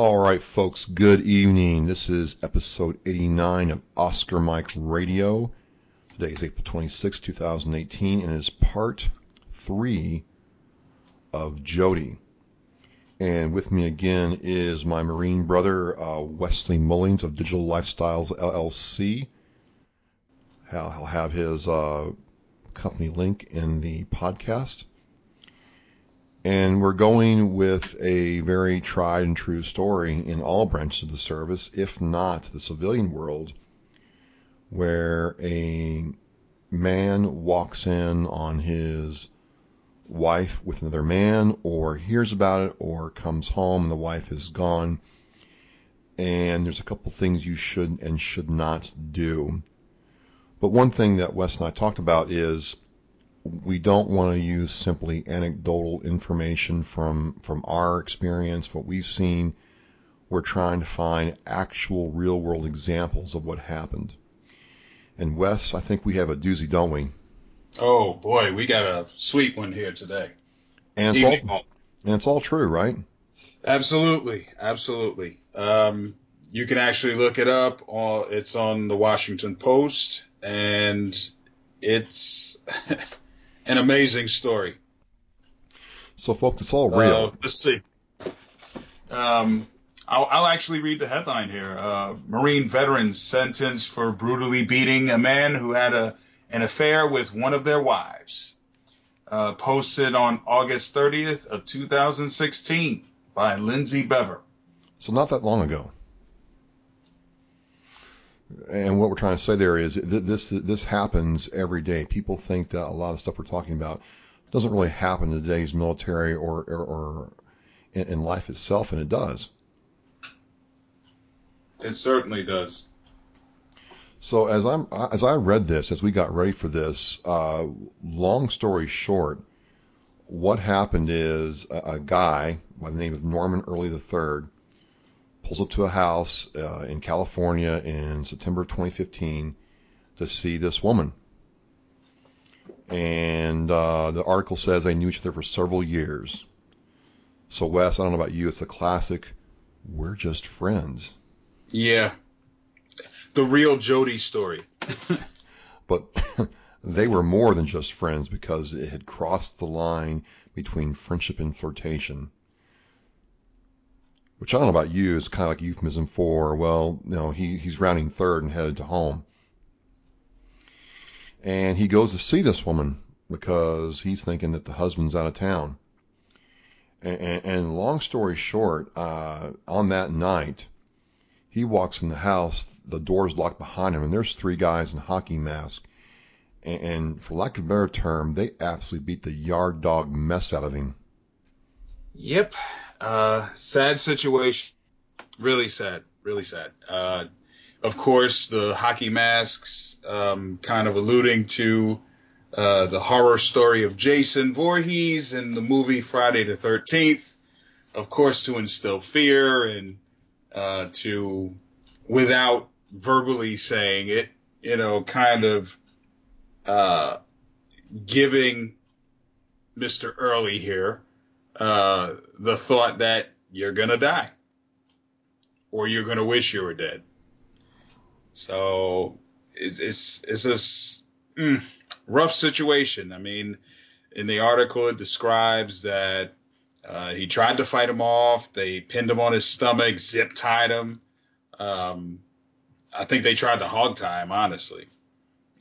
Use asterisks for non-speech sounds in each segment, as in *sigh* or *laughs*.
All right, folks, good evening. This is episode 89 of Oscar Mike Radio. Today is April 26, 2018, and is part three of Jody. And with me again is my Marine brother, uh, Wesley Mullings of Digital Lifestyles LLC. I'll have his uh, company link in the podcast. And we're going with a very tried and true story in all branches of the service, if not the civilian world, where a man walks in on his wife with another man, or hears about it, or comes home and the wife is gone. And there's a couple things you should and should not do. But one thing that Wes and I talked about is we don't want to use simply anecdotal information from from our experience, what we've seen. We're trying to find actual real world examples of what happened. And Wes, I think we have a doozy, don't we? Oh boy, we got a sweet one here today. And it's all, and it's all true, right? Absolutely, absolutely. Um, you can actually look it up. It's on the Washington Post, and it's *laughs* an amazing story. So, folks, it's all real. Uh, let's see. Um, I'll, I'll, actually read the headline here. Uh, Marine veteran sentenced for brutally beating a man who had a an affair with one of their wives. Uh, posted on August 30th of 2016 by Lindsey Bever. So not that long ago. And what we're trying to say there is this this happens every day. People think that a lot of stuff we're talking about doesn't really happen in today's military or or, or in, life itself, and it does. It certainly does. So as I'm as I read this, as we got ready for this, uh, long story short, what happened is a, a, guy by the name of Norman Early III pulls up to a house uh, in California in September of 2015 to see this woman. And uh, the article says they knew each other for several years. So Wes, I don't know about you, it's a classic. We're just friends. Yeah, the real Jody story. *laughs* but *laughs* they were more than just friends because it had crossed the line between friendship and flirtation which I don't know about you, is kind of like euphemism for, well, you know, he, he's rounding third and headed to home. And he goes to see this woman because he's thinking that the husband's out of town. And, and, and long story short, uh, on that night, he walks in the house, the door's locked behind him, and there's three guys in hockey masks. And, and for lack of a better term, they absolutely beat the yard dog mess out of him. Yep. Uh, sad situation. Really sad. Really sad. Uh, of course, the hockey masks, um, kind of alluding to uh, the horror story of Jason Voorhees in the movie Friday the 13th. Of course, to instill fear and uh, to, without verbally saying it, you know, kind of uh, giving Mr. Early here uh, the thought that you're gonna die or you're gonna wish you were dead. So it's it's it's a mm, rough situation. I mean, in the article it describes that uh, he tried to fight him off. They pinned him on his stomach, zip tied him. Um, I think they tried to hog tie him, honestly.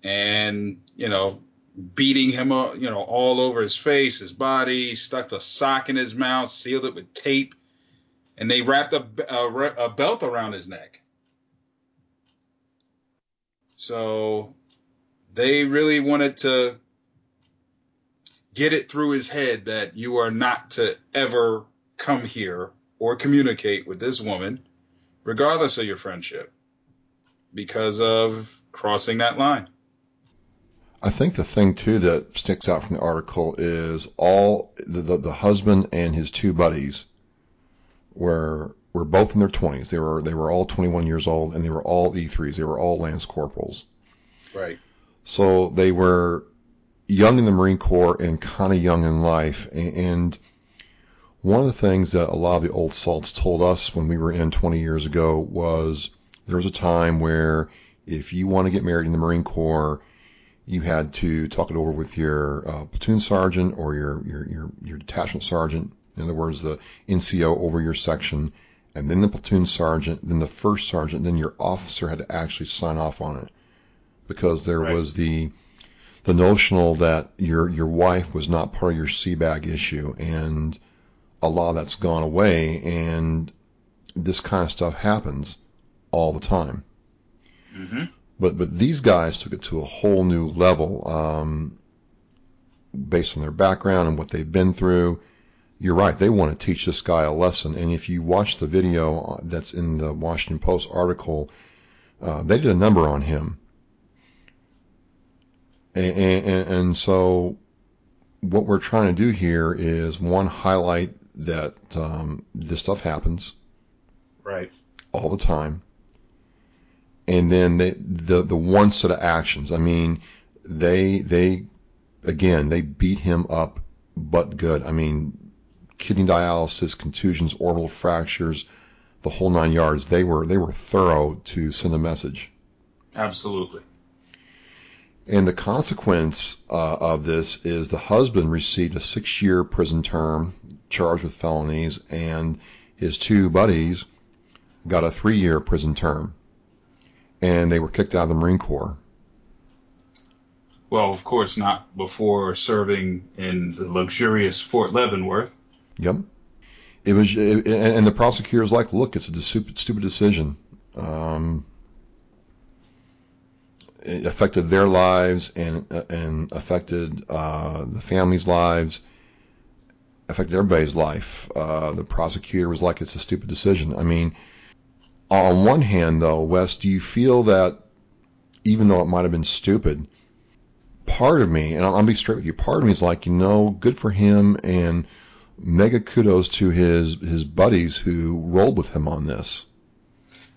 And you know, beating him up, you know, all over his face, his body, stuck the sock in his mouth, sealed it with tape, and they wrapped a, a, a belt around his neck. So they really wanted to get it through his head that you are not to ever come here or communicate with this woman, regardless of your friendship, because of crossing that line. I think the thing too that sticks out from the article is all the, the, the husband and his two buddies were were both in their 20s. They were they were all 21 years old and they were all E3s. They were all lance corporals. Right. So they were young in the Marine Corps and kind of young in life. And one of the things that a lot of the old salts told us when we were in 20 years ago was there was a time where if you want to get married in the Marine Corps, you had to talk it over with your uh, platoon sergeant or your, your, your, your detachment sergeant. In other words, the NCO over your section, and then the platoon sergeant, then the first sergeant, then your officer had to actually sign off on it because there right. was the the notional that your your wife was not part of your seabag issue, and a lot of that's gone away, and this kind of stuff happens all the time. Mm-hmm. But but these guys took it to a whole new level, um, based on their background and what they've been through. You're right. They want to teach this guy a lesson. And if you watch the video that's in the Washington Post article, uh, they did a number on him. And, and, and, so what we're trying to do here is one highlight that um, this stuff happens right all the time and then they, the the one set of actions. I mean, they they again they beat him up, but good. I mean, kidney dialysis, contusions, orbital fractures, the whole nine yards. They were they were thorough to send a message. Absolutely. And the consequence uh, of this is the husband received a six-year prison term, charged with felonies, and his two buddies got a three-year prison term and they were kicked out of the Marine Corps. Well, of course, not before serving in the luxurious Fort Leavenworth. Yep. It was, it, and the prosecutor's like, look, it's a stupid, stupid decision. Um, it affected their lives and and affected uh, the family's lives, affected everybody's life. Uh, the prosecutor was like, it's a stupid decision. I mean, on one hand, though, Wes, do you feel that even though it might have been stupid, part of me, and I'll, I'll be straight with you, part of me is like, you know, good for him, and mega kudos to his his buddies who rolled with him on this.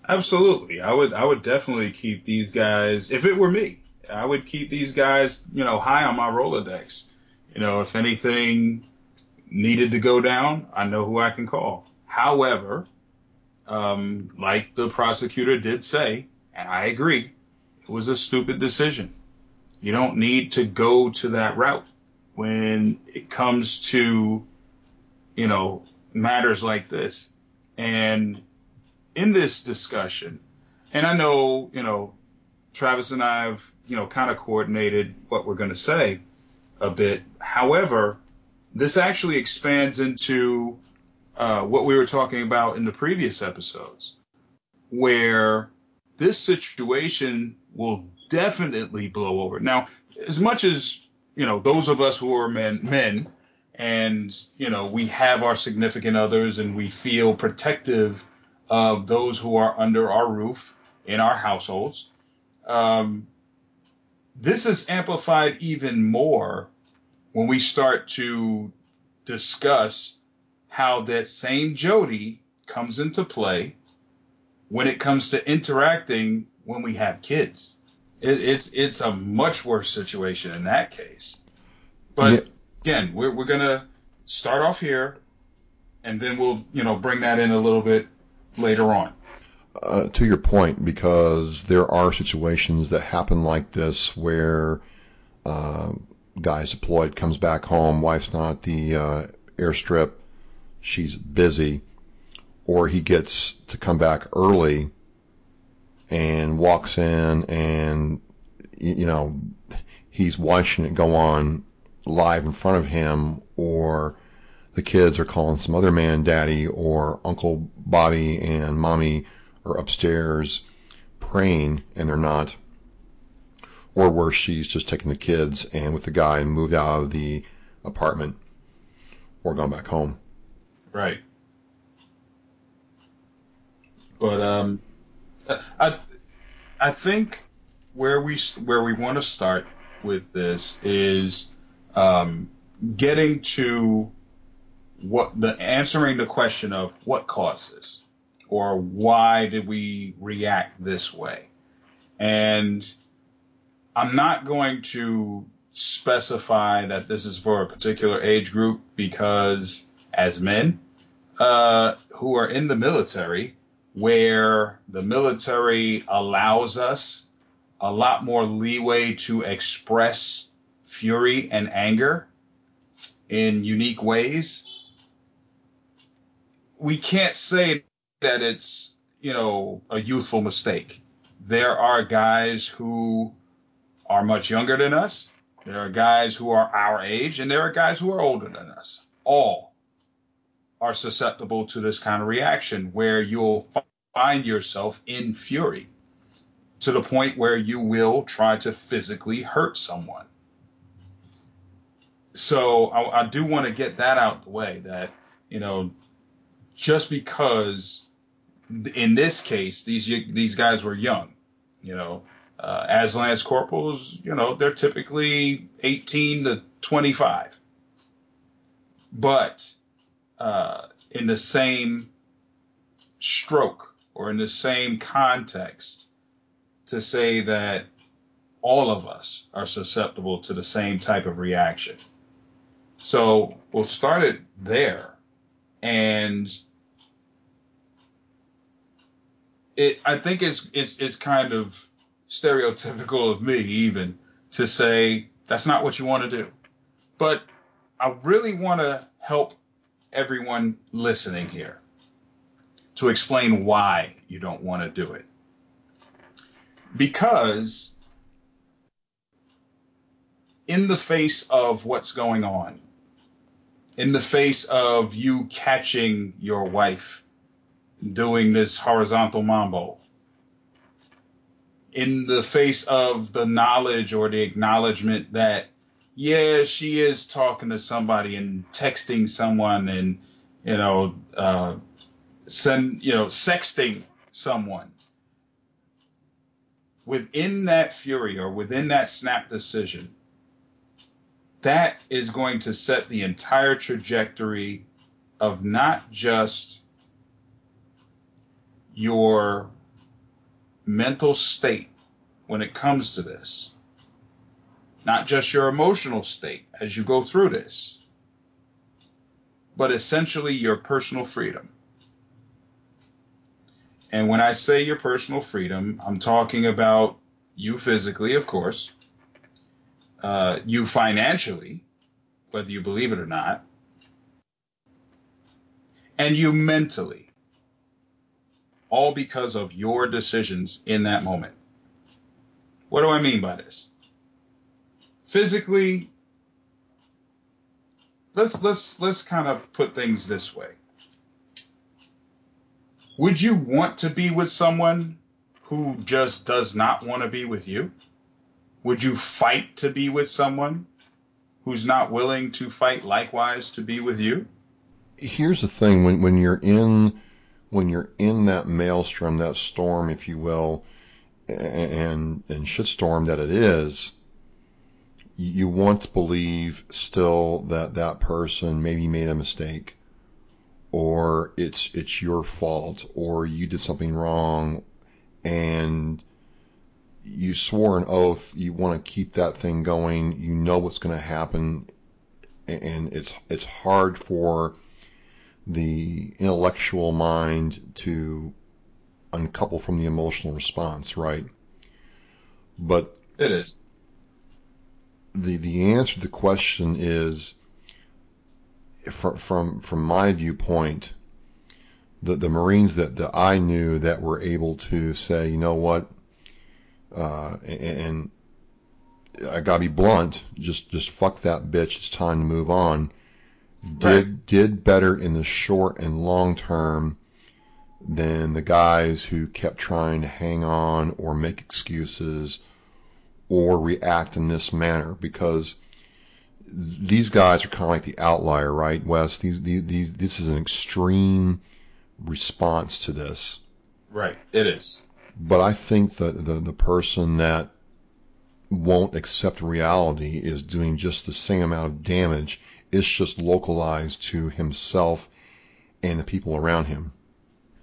Absolutely, I would I would definitely keep these guys. If it were me, I would keep these guys, you know, high on my Rolodex. You know, if anything needed to go down, I know who I can call. However, um, like the prosecutor did say, and I agree, it was a stupid decision. You don't need to go to that route when it comes to, you know, matters like this. And in this discussion, and I know, you know, Travis and I have, you know, kind of coordinated what we're going to say a bit. However, this actually expands into uh, what we were talking about in the previous episodes, where this situation will definitely blow over. Now, as much as you know, those of us who are men, men, and you know, we have our significant others, and we feel protective of those who are under our roof in our households. Um, this is amplified even more when we start to discuss how that same Jody comes into play when it comes to interacting when we have kids. It, it's it's a much worse situation in that case. But yeah. again, we're we're gonna start off here, and then we'll you know bring that in a little bit later on. Uh, to your point, because there are situations that happen like this where uh, guys deployed comes back home, wife's not the uh, airstrip, she's busy, or he gets to come back early and walks in and you know he's watching it go on live in front of him or the kids are calling some other man daddy or uncle bobby and mommy are upstairs praying and they're not. Or where she's just taking the kids and with the guy and moved out of the apartment or gone back home Right. But um, I I think where we where we want to start with this is um, getting to what the answering the question of what caused this or why did we react this way and i'm not going to specify that this is for a particular age group because as men uh, who are in the military where the military allows us a lot more leeway to express fury and anger in unique ways we can't say that it's, you know, a youthful mistake. There are guys who are much younger than us. There are guys who are our age and there are guys who are older than us. All are susceptible to this kind of reaction where you'll find yourself in fury to the point where you will try to physically hurt someone. So I, I do want to get that out the way that, you know, just because in this case these these guys were young, you know, uh, as lance corporals, you know, they're typically 18 to 25, but uh, in the same stroke or in the same context to say that all of us are susceptible to the same type of reaction. So we'll start it there and it I think it's it's it's kind of stereotypical of me even to say that's not what you want to do. But I really want to help everyone listening here to explain why you don't want to do it. Because in the face of what's going on, in the face of you catching your wife doing this horizontal mambo, in the face of the knowledge or the acknowledgement that, yeah, she is talking to somebody and texting someone and, you know, uh, send, you know, sexting someone. Within that fury or within that snap decision, that is going to set the entire trajectory of not just your mental state when it comes to this, not just your emotional state as you go through this, but essentially your personal freedom. And when I say your personal freedom, I'm talking about you physically, of course, uh, you financially, whether you believe it or not, and you mentally, all because of your decisions in that moment. What do I mean by this? Physically, let's let's let's kind of put things this way. Would you want to be with someone who just does not want to be with you? Would you fight to be with someone who's not willing to fight likewise to be with you? Here's the thing when when you're in when you're in that maelstrom, that storm, if you will, and and shitstorm that it is, you want to believe still that that person maybe made a mistake, or it's it's your fault, or you did something wrong, and you swore an oath, you want to keep that thing going, you know what's going to happen, and it's it's hard for the intellectual mind to uncouple from the emotional response, right? But it is. The the answer to the question is from from from my viewpoint, the the Marines that, that I knew that were able to say, you know what, uh, and, I gotta be blunt, just just fuck that bitch. It's time to move on. Did right. did better in the short and long term than the guys who kept trying to hang on or make excuses or react in this manner because these guys are kind of like the outlier, right, Wes? These, these, these, this is an extreme response to this. Right. It is. But I think that the, the person that won't accept reality is doing just the same amount of damage. It's just localized to himself and the people around him.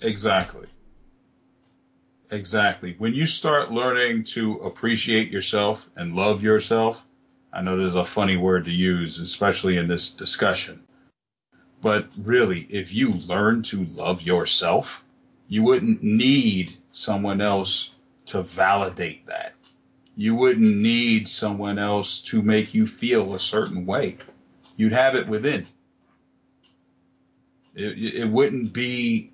Exactly. Exactly. When you start learning to appreciate yourself and love yourself, I know there's a funny word to use, especially in this discussion. But really, if you learn to love yourself, you wouldn't need someone else to validate that. You wouldn't need someone else to make you feel a certain way. You'd have it within. It, it wouldn't be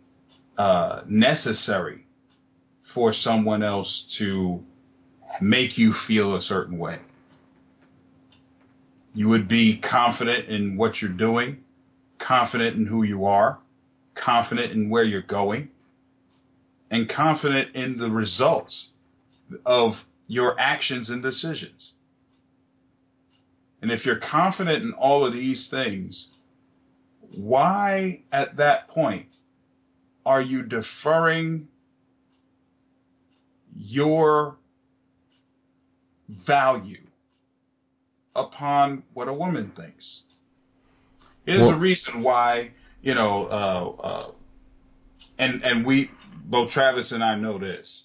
uh, necessary for someone else to make you feel a certain way. You would be confident in what you're doing, confident in who you are, confident in where you're going, and confident in the results of your actions and decisions. And if you're confident in all of these things, why at that point are you deferring your value upon what a woman thinks? Here's well, a reason why, you know, uh, uh, and and we both Travis and I know this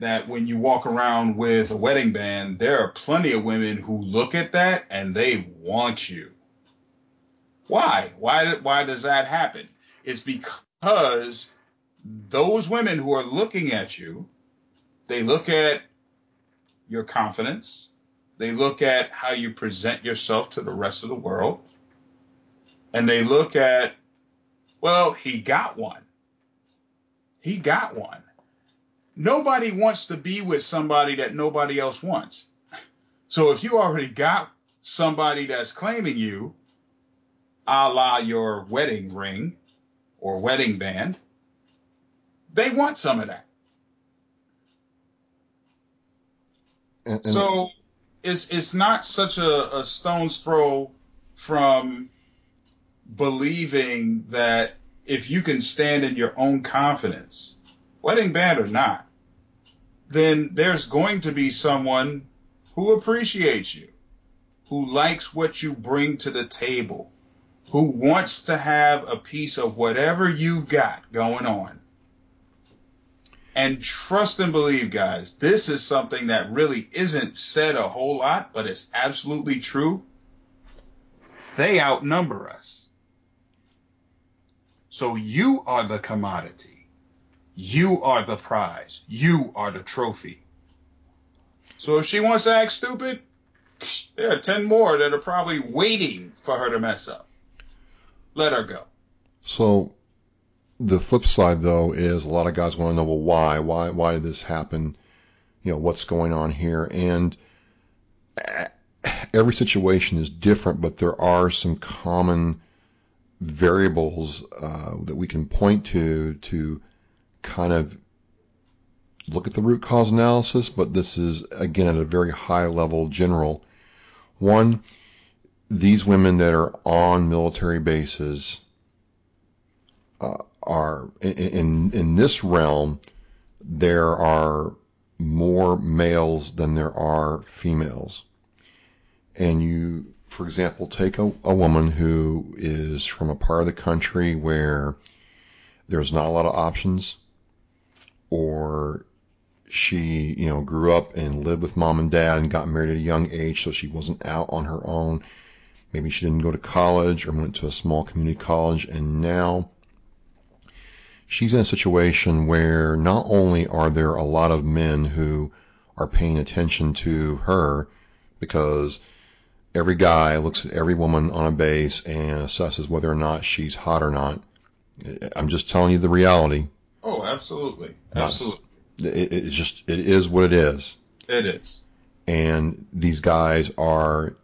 that when you walk around with a wedding band, there are plenty of women who look at that and they want you. Why? Why? Why does that happen? It's because those women who are looking at you, they look at your confidence, they look at how you present yourself to the rest of the world, and they look at, well, he got one. He got one. Nobody wants to be with somebody that nobody else wants. So if you already got somebody that's claiming you, a la your wedding ring or wedding band, they want some of that. And, and so it's it's not such a, a stone's throw from believing that if you can stand in your own confidence, wedding band or not, then there's going to be someone who appreciates you, who likes what you bring to the table, who wants to have a piece of whatever you've got going on. And trust and believe, guys, this is something that really isn't said a whole lot, but it's absolutely true. They outnumber us. So you are the commodity. You are the prize. You are the trophy. So if she wants to act stupid, there are 10 more that are probably waiting for her to mess up. Let her go. So the flip side though is a lot of guys want to know well why? Why why did this happen? You know what's going on here? And every situation is different but there are some common variables uh, that we can point to to kind of look at the root cause analysis but this is again at a very high level general. One these women that are on military bases uh, are in in this realm there are more males than there are females. And you, for example, take a, a woman who is from a part of the country where there's not a lot of options, or she, you know, grew up and lived with mom and dad and got married at a young age, so she wasn't out on her own. Maybe she didn't go to college or went to a small community college, and now she's in a situation where not only are there a lot of men who are paying attention to her because every guy looks at every woman on a base and assesses whether or not she's hot or not. I'm just telling you the reality. Oh, absolutely. Absolutely. It, it's just, it is what it is. It is. And these guys are,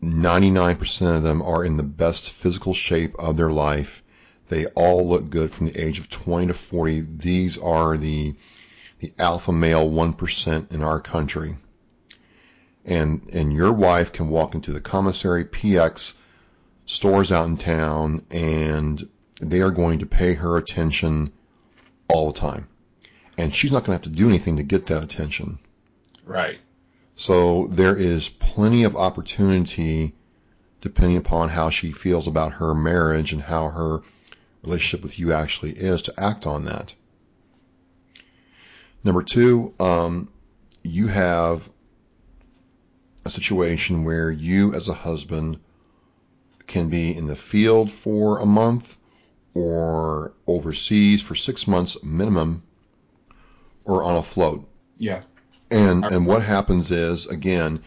99% of them are in the best physical shape of their life they all look good from the age of 20 to 40. These are the the alpha male 1% in our country. And and your wife can walk into the commissary PX stores out in town and they are going to pay her attention all the time. and she's not going to have to do anything to get that attention. Right. So there is plenty of opportunity, depending upon how she feels about her marriage and how her relationship with you actually is, to act on that. Number two, um, you have a situation where you, as a husband, can be in the field for a month or overseas for six months minimum or on a float. Yeah. And and what happens is again,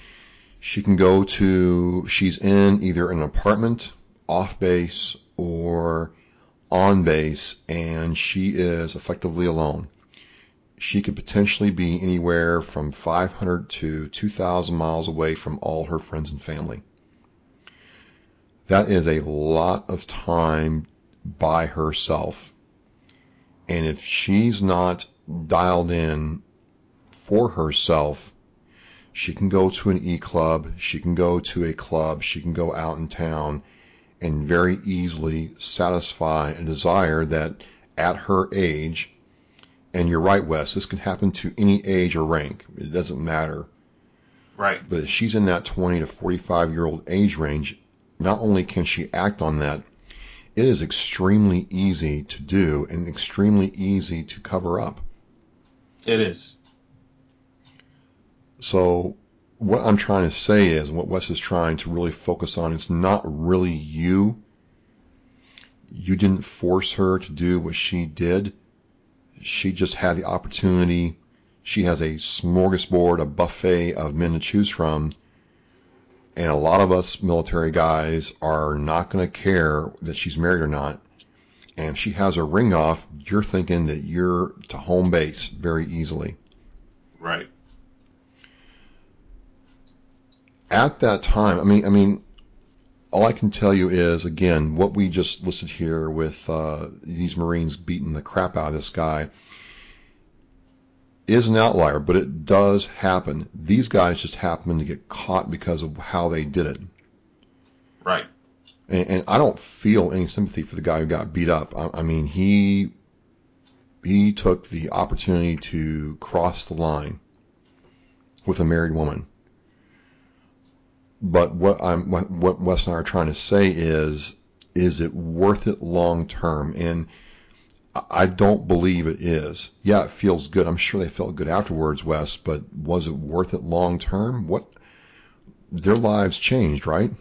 she can go to she's in either an apartment off base or on base and she is effectively alone. She could potentially be anywhere from 500 to 2,000 miles away from all her friends and family. That is a lot of time by herself. And if she's not dialed in for herself, she can go to an e club, she can go to a club, she can go out in town and very easily satisfy a desire that at her age, and you're right, Wes, this can happen to any age or rank. It doesn't matter. Right. But if she's in that 20 to 45 year old age range, not only can she act on that, it is extremely easy to do and extremely easy to cover up. It is. So what I'm trying to say is, what Wes is trying to really focus on, it's not really you. You didn't force her to do what she did. She just had the opportunity. She has a smorgasbord, a buffet of men to choose from. And a lot of us military guys are not going to care that she's married or not. And if she has her ring off, you're thinking that you're to home base very easily. Right. At that time, I mean, I mean, all I can tell you is again what we just listed here with uh, these Marines beating the crap out of this guy is an outlier, but it does happen. These guys just happen to get caught because of how they did it. Right. And, and I don't feel any sympathy for the guy who got beat up. I, I mean, he he took the opportunity to cross the line with a married woman but what I'm what, Wes and I are trying to say is is it worth it long term? And I don't believe it is. Yeah, it feels good. I'm sure they felt good afterwards, Wes, but was it worth it long term? What their lives changed, right?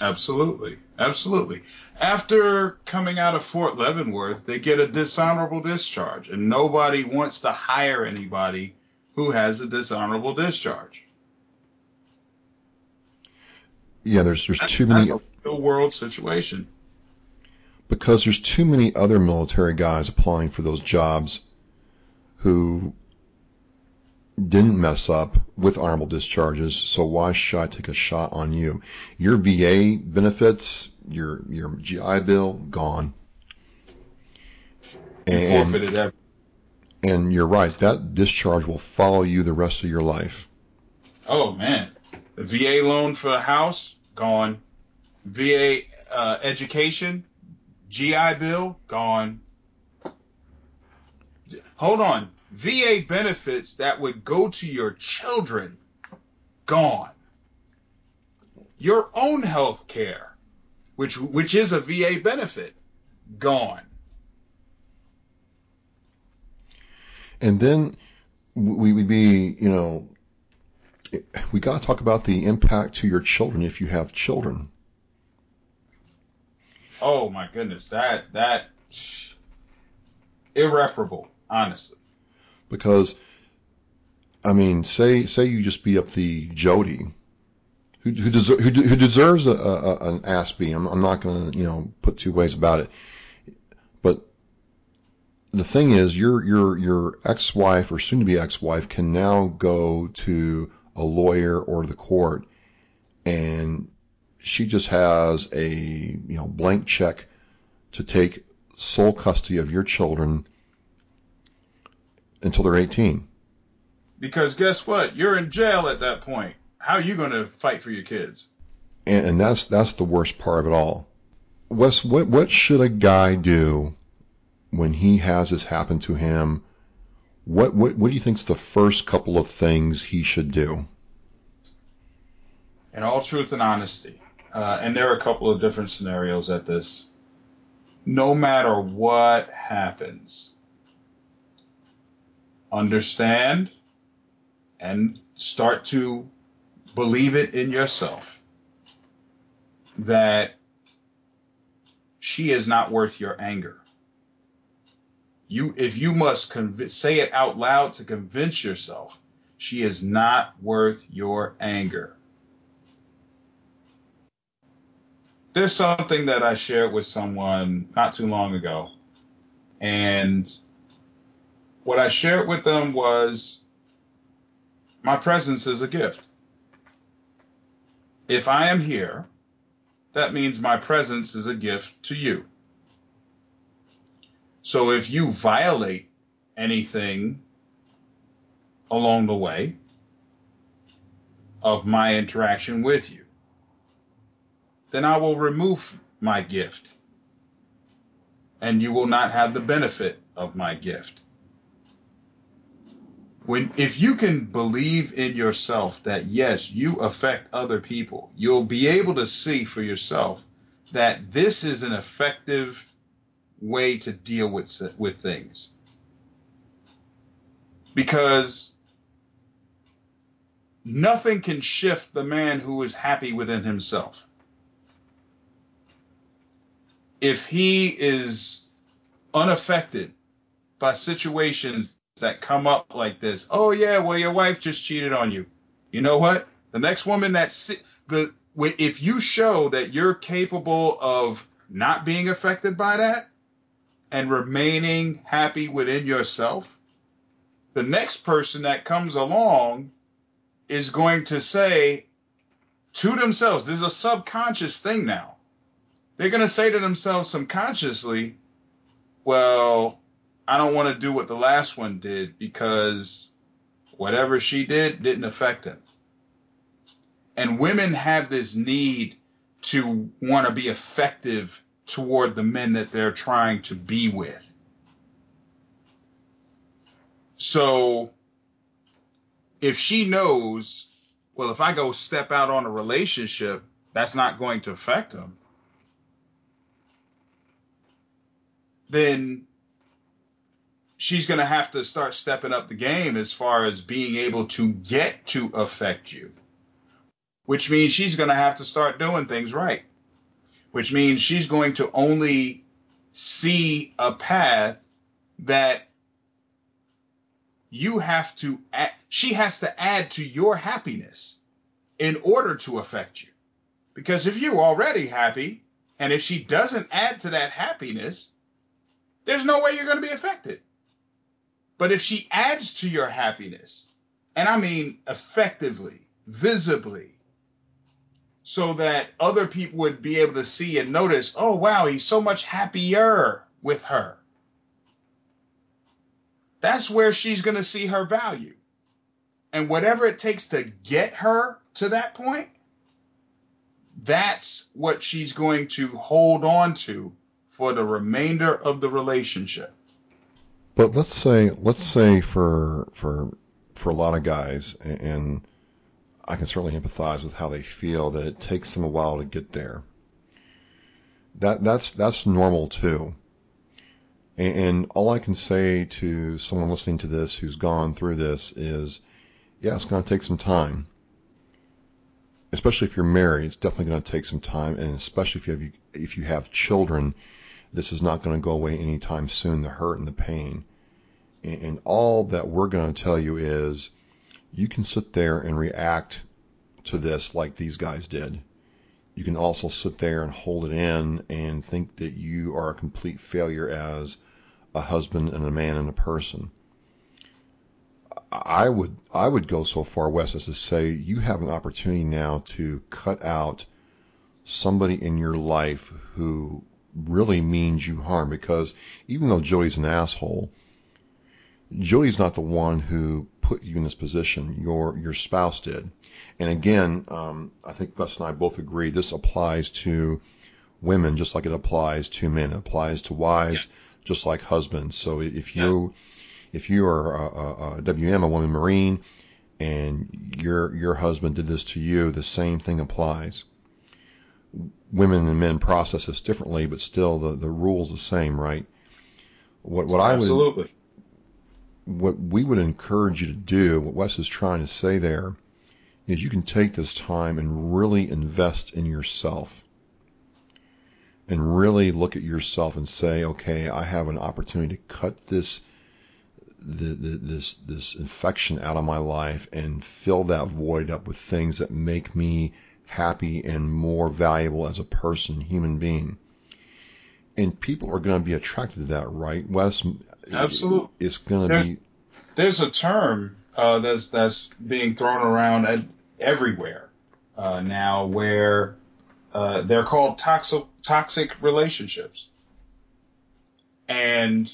Absolutely. Absolutely. After coming out of Fort Leavenworth, they get a dishonorable discharge, and nobody wants to hire anybody who has a dishonorable discharge. Yeah, there's there's That's, too many that's a real world situation. because there's too many other military guys applying for those jobs who didn't mess up with honorable discharges. So why should I take a shot on you? Your VA benefits, your your GI Bill, gone. You And, forfeited that. and you're right. That discharge will follow you the rest of your life. Oh man, the VA loan for a house gone. VA uh, education, GI Bill gone. Hold on, VA benefits that would go to your children gone. Your own health care, which which is a VA benefit, gone. And then we would be, you know, we got to talk about the impact to your children if you have children. Oh my goodness, that that irreparable, honestly. Because, I mean, say say you just beat up the Jody, who who, deser- who, who deserves a, a, an ass beating. I'm, I'm not going to you know put two ways about it. But the thing is, your your your ex-wife or soon-to-be ex-wife can now go to a lawyer or the court, and she just has a you know blank check to take sole custody of your children until they're 18. Because guess what? You're in jail at that point. How are you going to fight for your kids? And, and that's that's the worst part of it all. Wes, what what should a guy do when he has this happen to him, what what what do you think's the first couple of things he should do? In all truth and honesty, uh, and there are a couple of different scenarios at this. No matter what happens, understand and start to believe it in yourself that she is not worth your anger. You, if you must conv- say it out loud to convince yourself, she is not worth your anger. There's something that I shared with someone not too long ago, and what I shared with them was my presence is a gift. If I am here, that means my presence is a gift to you. So if you violate anything along the way of my interaction with you, then I will remove my gift and you will not have the benefit of my gift. When if you can believe in yourself that yes, you affect other people, you'll be able to see for yourself that this is an effective way to deal with with things. Because nothing can shift the man who is happy within himself. If he is unaffected by situations that come up like this, oh yeah, well your wife just cheated on you. You know what? The next woman that's the if you show that you're capable of not being affected by that, and remaining happy within yourself, the next person that comes along is going to say to themselves, this is a subconscious thing now. They're going to say to themselves subconsciously, well, I don't want to do what the last one did because whatever she did didn't affect him. And women have this need to want to be effective toward the men that they're trying to be with. So if she knows, well, if I go step out on a relationship, that's not going to affect him, then she's going to have to start stepping up the game as far as being able to get to affect you, which means she's going to have to start doing things right which means she's going to only see a path that you have to add, she has to add to your happiness in order to affect you. Because if you're already happy, and if she doesn't add to that happiness, there's no way you're going to be affected. But if she adds to your happiness, and I mean effectively, visibly, so that other people would be able to see and notice, oh, wow, he's so much happier with her. That's where she's going to see her value. And whatever it takes to get her to that point, that's what she's going to hold on to for the remainder of the relationship. But let's say, let's say for for for a lot of guys, and I can certainly empathize with how they feel that it takes them a while to get there. That that's that's normal too. And, and all I can say to someone listening to this who's gone through this is, yeah, it's going to take some time. Especially if you're married, it's definitely going to take some time, and especially if you have if you have children, this is not going to go away anytime soon. The hurt and the pain, and, and all that we're going to tell you is you can sit there and react to this like these guys did. You can also sit there and hold it in and think that you are a complete failure as a husband and a man and a person. I would I would go so far, Wes, as to say you have an opportunity now to cut out somebody in your life who really means you harm because even though Jody's an asshole, Jody's not the one who put you in this position. Your your spouse did. And again, um, I think Gus and I both agree this applies to women just like it applies to men. It applies to wives just like husbands. So if you if you are a, a, a WM, a woman Marine, and your your husband did this to you, the same thing applies. Women and men process this differently, but still the the rules the same, right? What what Absolutely. I would what we would encourage you to do, what Wes is trying to say there, is you can take this time and really invest in yourself and really look at yourself and say, okay, I have an opportunity to cut this the, the, this this infection out of my life and fill that void up with things that make me happy and more valuable as a person, human being. And people are going to be attracted to that, right? Wes, Absolutely. It's going to be. There's a term uh, that's that's being thrown around at, everywhere uh, now where uh, they're called toxic toxic relationships. And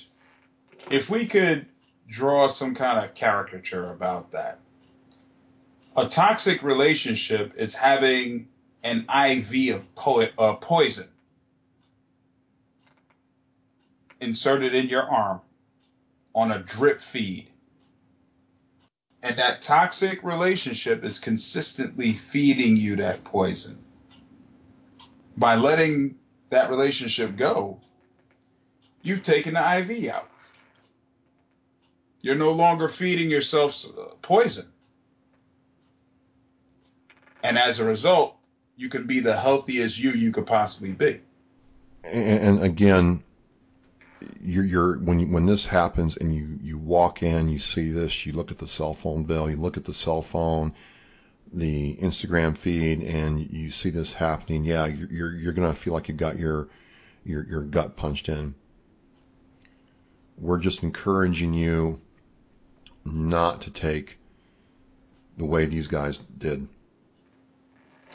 if we could draw some kind of caricature about that, a toxic relationship is having an IV of po- uh, poison inserted in your arm on a drip feed. And that toxic relationship is consistently feeding you that poison. By letting that relationship go, you've taken the IV out. You're no longer feeding yourself poison. And as a result, you can be the healthiest you you could possibly be. And again, you're, you're when you, when this happens and you you walk in, you see this, you look at the cell phone bill, you look at the cell phone, the Instagram feed, and you see this happening. Yeah, you're you're, gonna feel like you got your your your gut punched in. We're just encouraging you not to take the way these guys did.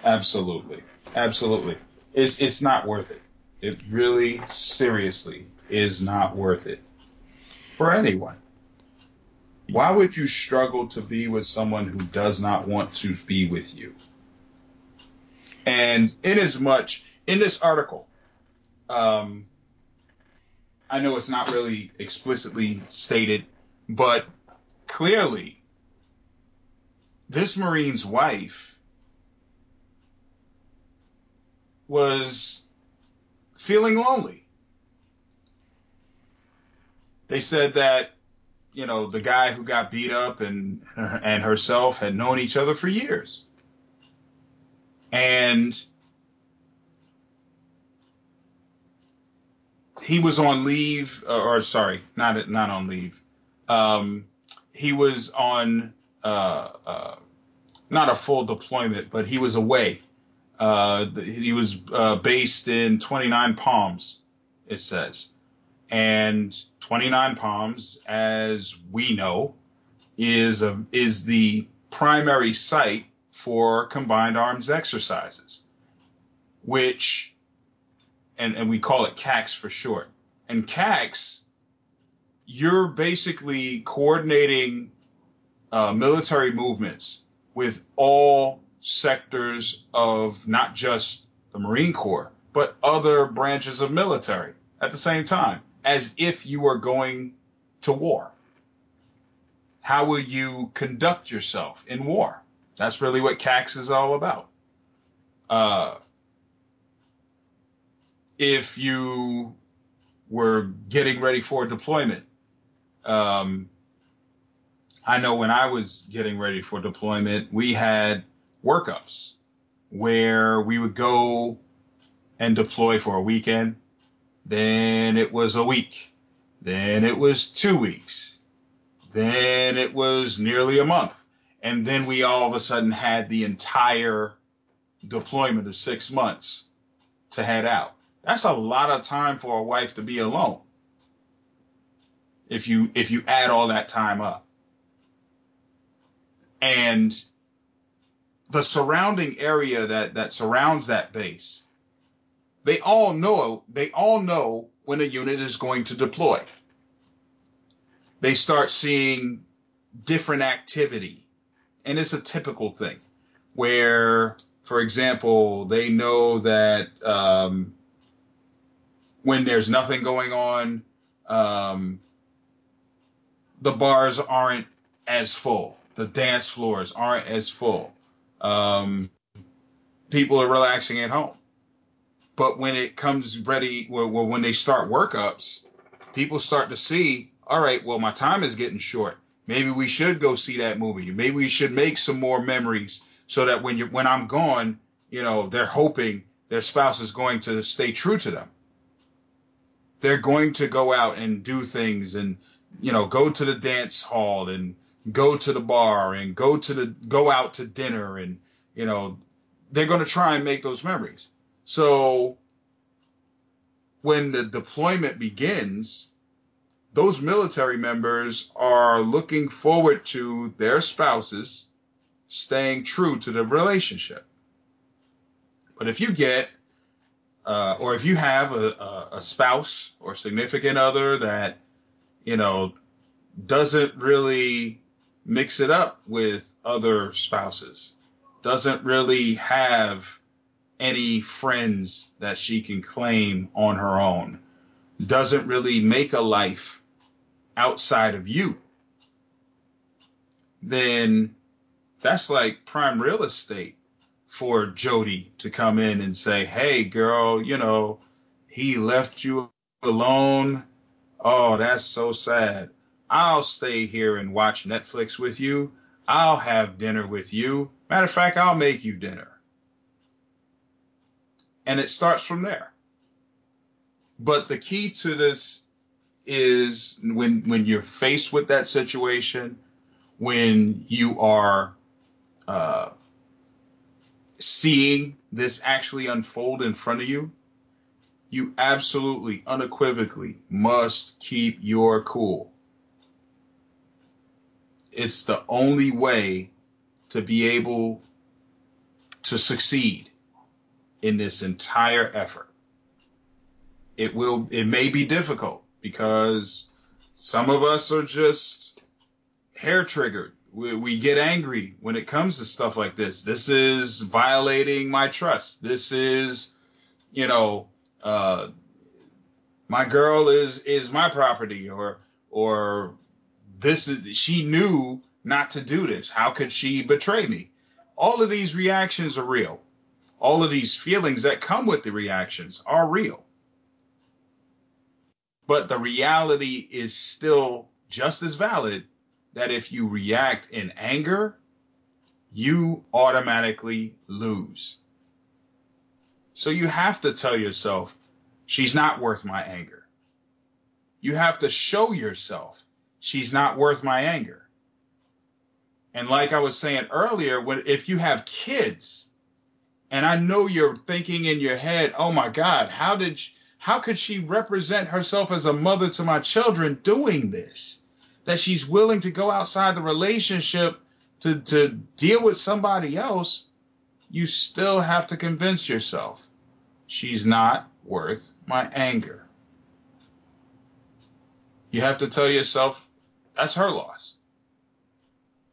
Absolutely. Absolutely. It's it's not worth it. It really seriously is not worth it for anyone. Why would you struggle to be with someone who does not want to be with you? And in as much in this article, um, I know it's not really explicitly stated, but clearly this Marine's wife was feeling lonely. They said that, you know, the guy who got beat up and and herself had known each other for years. And he was on leave, or, or sorry, not not on leave. Um, he was on uh, uh, not a full deployment, but he was away. Uh, he was uh, based in 29 Palms, it says, and 29 Palms, as we know, is a, is the primary site for combined arms exercises, which, and, and we call it CAX for short. And CAX you're basically coordinating uh, military movements with all sectors of not just the Marine Corps, but other branches of military at the same time, as if you were going to war. How will you conduct yourself in war? That's really what CAX is all about. Uh, if you were getting ready for deployment, um, I know when I was getting ready for deployment, we had workups where we would go and deploy for a weekend. Then it was a week. Then it was two weeks. Then it was nearly a month. And then we all of a sudden had the entire deployment of six months to head out. That's a lot of time for a wife to be alone if you if you add all that time up. And the surrounding area that that surrounds that base, they all know they all know when a unit is going to deploy. They start seeing different activity, and it's a typical thing where, for example, they know that um, when there's nothing going on, um, the bars aren't as full. The dance floors aren't as full. Um, people are relaxing at home. But when it comes ready, well, well, when they start workups, people start to see, all right, well, my time is getting short. Maybe we should go see that movie. Maybe we should make some more memories so that when you when I'm gone, you know, they're hoping their spouse is going to stay true to them. They're going to go out and do things and you know, go to the dance hall and go to the bar and go to the go out to dinner and you know, they're going to try and make those memories. So when the deployment begins, those military members are looking forward to their spouses staying true to the relationship. But if you get, uh, or if you have a, a, a spouse or significant other that, you know, doesn't really mix it up with other spouses, doesn't really have any friends that she can claim on her own, doesn't really make a life outside of you, then that's like prime real estate for Jody to come in and say, Hey, girl, you know, he left you alone. Oh, that's so sad. I'll stay here and watch Netflix with you. I'll have dinner with you. Matter of fact, I'll make you dinner. And it starts from there. But the key to this is when when you're faced with that situation, when you are uh, seeing this actually unfold in front of you, you absolutely unequivocally must keep your cool. It's the only way to be able to succeed in this entire effort. It will, it may be difficult because some of us are just hair triggered. We, we get angry when it comes to stuff like this. This is violating my trust. This is, you know, uh, my girl is is my property, or or this is she knew not to do this. How could she betray me? All of these reactions are real. All of these feelings that come with the reactions are real. But the reality is still just as valid that if you react in anger, you automatically lose. So you have to tell yourself, she's not worth my anger. You have to show yourself, she's not worth my anger. And like I was saying earlier, when if you have kids, and I know you're thinking in your head, oh my God, how did she, how could she represent herself as a mother to my children doing this? That she's willing to go outside the relationship to, to deal with somebody else, you still have to convince yourself she's not worth my anger. You have to tell yourself that's her loss.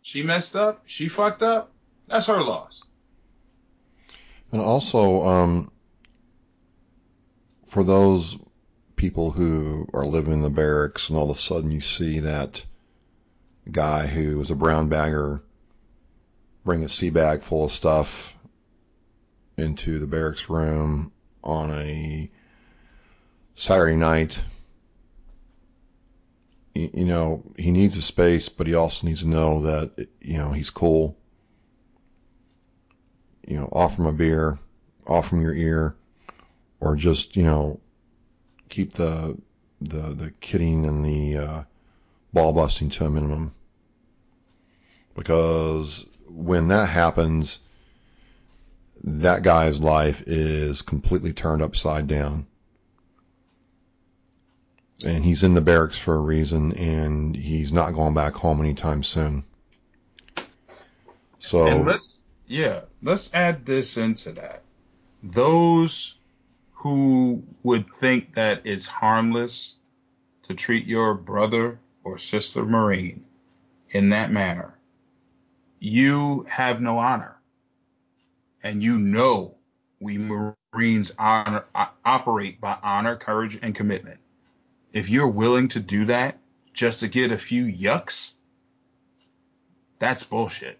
She messed up, she fucked up, that's her loss. And also, um, for those people who are living in the barracks and all of a sudden you see that guy who was a brown bagger bring a sea bag full of stuff into the barracks room on a Saturday night. You know, he needs a space, but he also needs to know that, you know, he's cool. You know, offer him a beer, offer him your ear or just you know keep the the the kidding and the uh, ball busting to a minimum. Because when that happens that guy's life is completely turned upside down. And he's in the barracks for a reason and he's not going back home anytime soon. So and yeah let's add this into that those who would think that it's harmless to treat your brother or sister Marine in that manner, you have no honor. And you know we Marines honor, operate by honor, courage, and commitment. If you're willing to do that, just to get a few yucks, that's bullshit.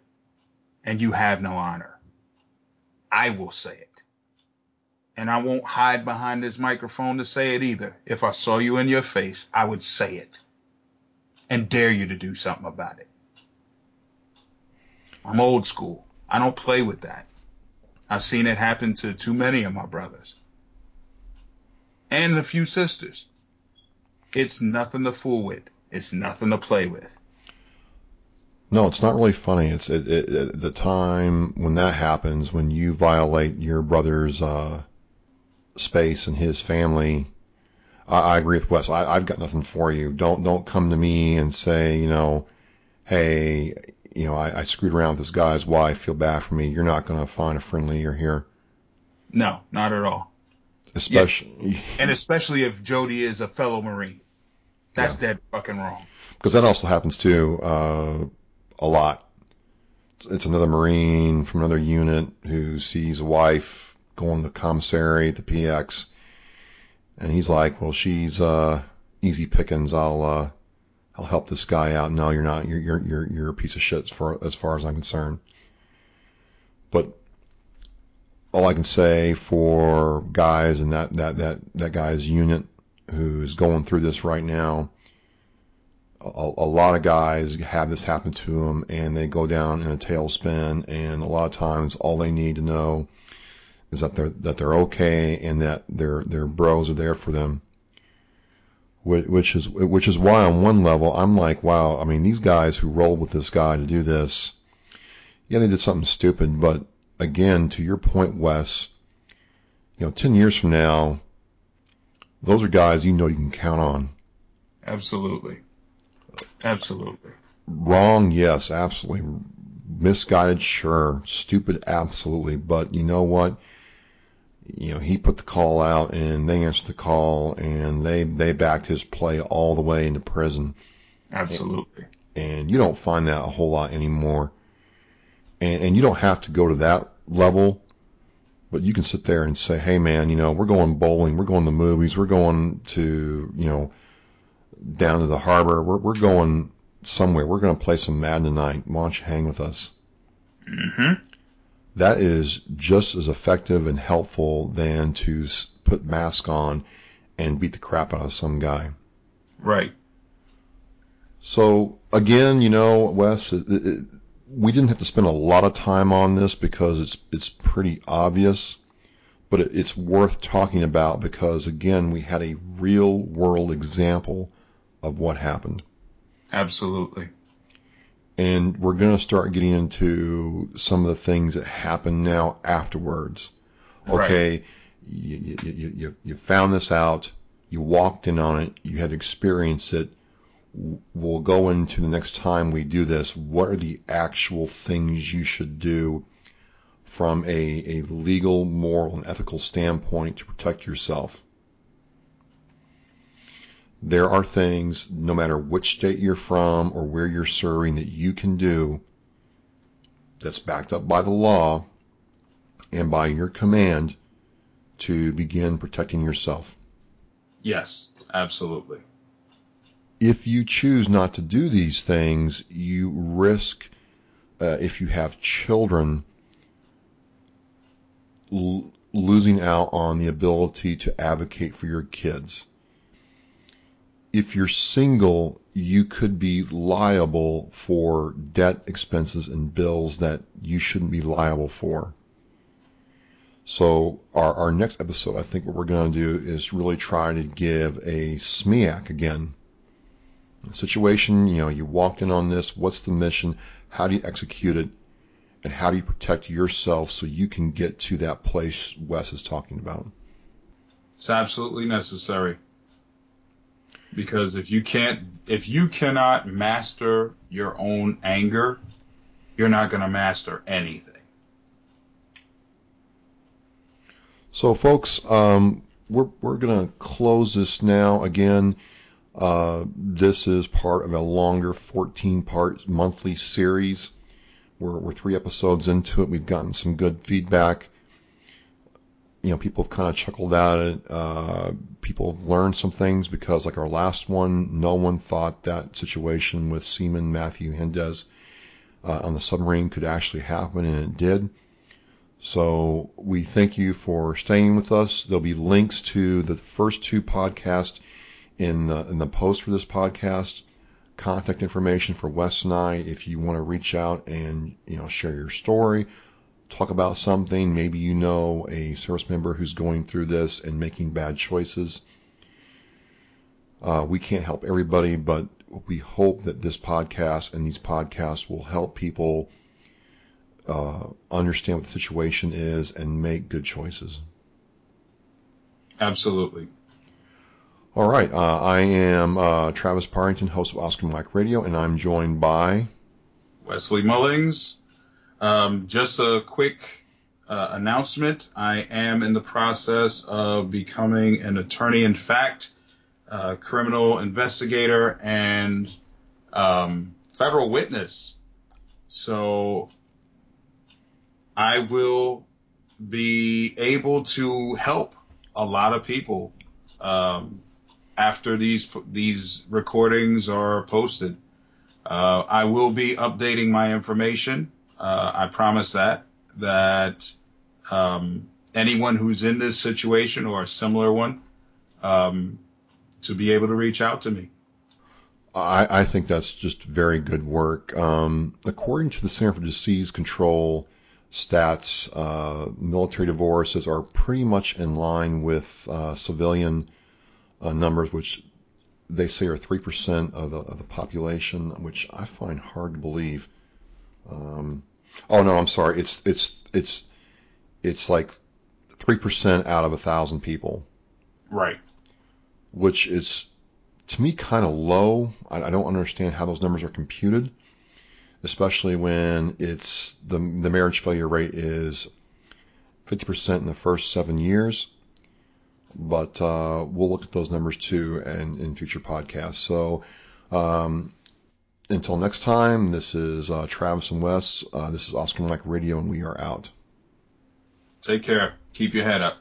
And you have no honor. I will say it. And I won't hide behind this microphone to say it either. If I saw you in your face, I would say it and dare you to do something about it. I'm old school. I don't play with that. I've seen it happen to too many of my brothers and a few sisters. It's nothing to fool with. It's nothing to play with. No, it's not really funny. It's it, it, it, the time when that happens, when you violate your brother's uh, space and his family. I, I agree with Wes. I, I've got nothing for you. Don't don't come to me and say, you know, hey, you know, I, I screwed around with this guy's wife. Feel bad for me. You're not going to find a friendly ear here. No, not at all. Especially, yeah. and especially if Jody is a fellow Marine. That's yeah. dead fucking wrong. Because that also happens too, uh, a lot. It's another Marine from another unit who sees a wife going to the commissary the PX, and he's like, "Well, she's uh, easy pickings. I'll uh, I'll help this guy out." No, you're not. You're you're you're you're a piece of shit as far as far as I'm concerned. But all I can say for guys in that that that that guy's unit who's going through this right now. A, a, lot of guys have this happen to them and they go down in a tailspin and a lot of times all they need to know is that they're that they're okay and that their their bros are there for them which is which is why on one level I'm like wow I mean these guys who rolled with this guy to do this yeah they did something stupid but again to your point Wes you know 10 years from now those are guys you know you can count on. Absolutely. Absolutely. Wrong, yes, absolutely. Misguided, sure. Stupid, absolutely. But you know what? You know, he put the call out and they answered the call and they, they backed his play all the way into prison. Absolutely. And, and you don't find that a whole lot anymore. And, and you don't have to go to that level but you can sit there and say, hey man, you know, we're going bowling, we're going to the movies, we're going to, you know, down to the harbor, we're, we're going somewhere, we're going to play some Madden tonight. Why don't you hang with us? Mm-hmm. That is just as effective and helpful than to put mask on and beat the crap out of some guy. Right. So again, you know, Wes, it, it, we didn't have to spend a lot of time on this because it's it's pretty obvious, but it, it's worth talking about because again, we had a real world example of what happened. Absolutely. And we're going to start getting into some of the things that happen now afterwards. Okay, right. you, you, you, you found this out, you walked in on it, you had experienced it, we'll go into the next time we do this. What are the actual things you should do from a, a legal, moral, and ethical standpoint to protect yourself? There are things, no matter which state you're from or where you're serving, that you can do that's backed up by the law and by your command to begin protecting yourself. Yes, absolutely if you choose not to do these things, you risk, uh, if you have children, l- losing out on the ability to advocate for your kids. If you're single, you could be liable for debt expenses and bills that you shouldn't be liable for. So our, our next episode, I think what we're going to do is really try to give a SMEAC again situation, you know, you walked in on this, what's the mission, how do you execute it, and how do you protect yourself so you can get to that place Wes is talking about? It's absolutely necessary. Because if you can't, if you cannot master your own anger, you're not going to master anything. So, folks, um, we're we're going to close this now. Again, uh, this is part of a longer 14 part monthly series. We're, we're three episodes into it. We've gotten some good feedback. You know, people have kind of chuckled at it. Uh, people have learned some things because, like our last one, no one thought that situation with Seaman Matthew Hindez uh, on the submarine could actually happen, and it did. So we thank you for staying with us. There'll be links to the first two podcasts in the in the post for this podcast. Contact information for Wes and I if you want to reach out and you know share your story talk about something. Maybe you know a service member who's going through this and making bad choices. Uh, we can't help everybody, but we hope that this podcast and these podcasts will help people uh, understand what the situation is and make good choices. Absolutely. All right. Uh, I am uh, Travis Parrington, host of Oscar Mike Radio, and I'm joined by Wesley Mullings. Um, just a quick uh, announcement. I am in the process of becoming an attorney in fact, uh, criminal investigator, and um, federal witness. So I will be able to help a lot of people um, after these these recordings are posted. Uh, I will be updating my information uh, I promise that that um, anyone who's in this situation or a similar one um, to be able to reach out to me. I, I think that's just very good work. Um, according to the Center for Disease Control stats, uh, military divorces are pretty much in line with uh, civilian uh, numbers, which they say are three percent of the of the population, which I find hard to believe. Um, oh no, I'm sorry. It's it's it's it's like three percent out of a thousand people. Right. Which is to me kind of low. I, I don't understand how those numbers are computed, especially when it's the the marriage failure rate is 50% in the first seven years. But uh, we'll look at those numbers too and in future podcasts. So um, until next time, this is uh, Travis and Wes. Uh, this is Oscar Mike Radio, and we are out. Take care. Keep your head up.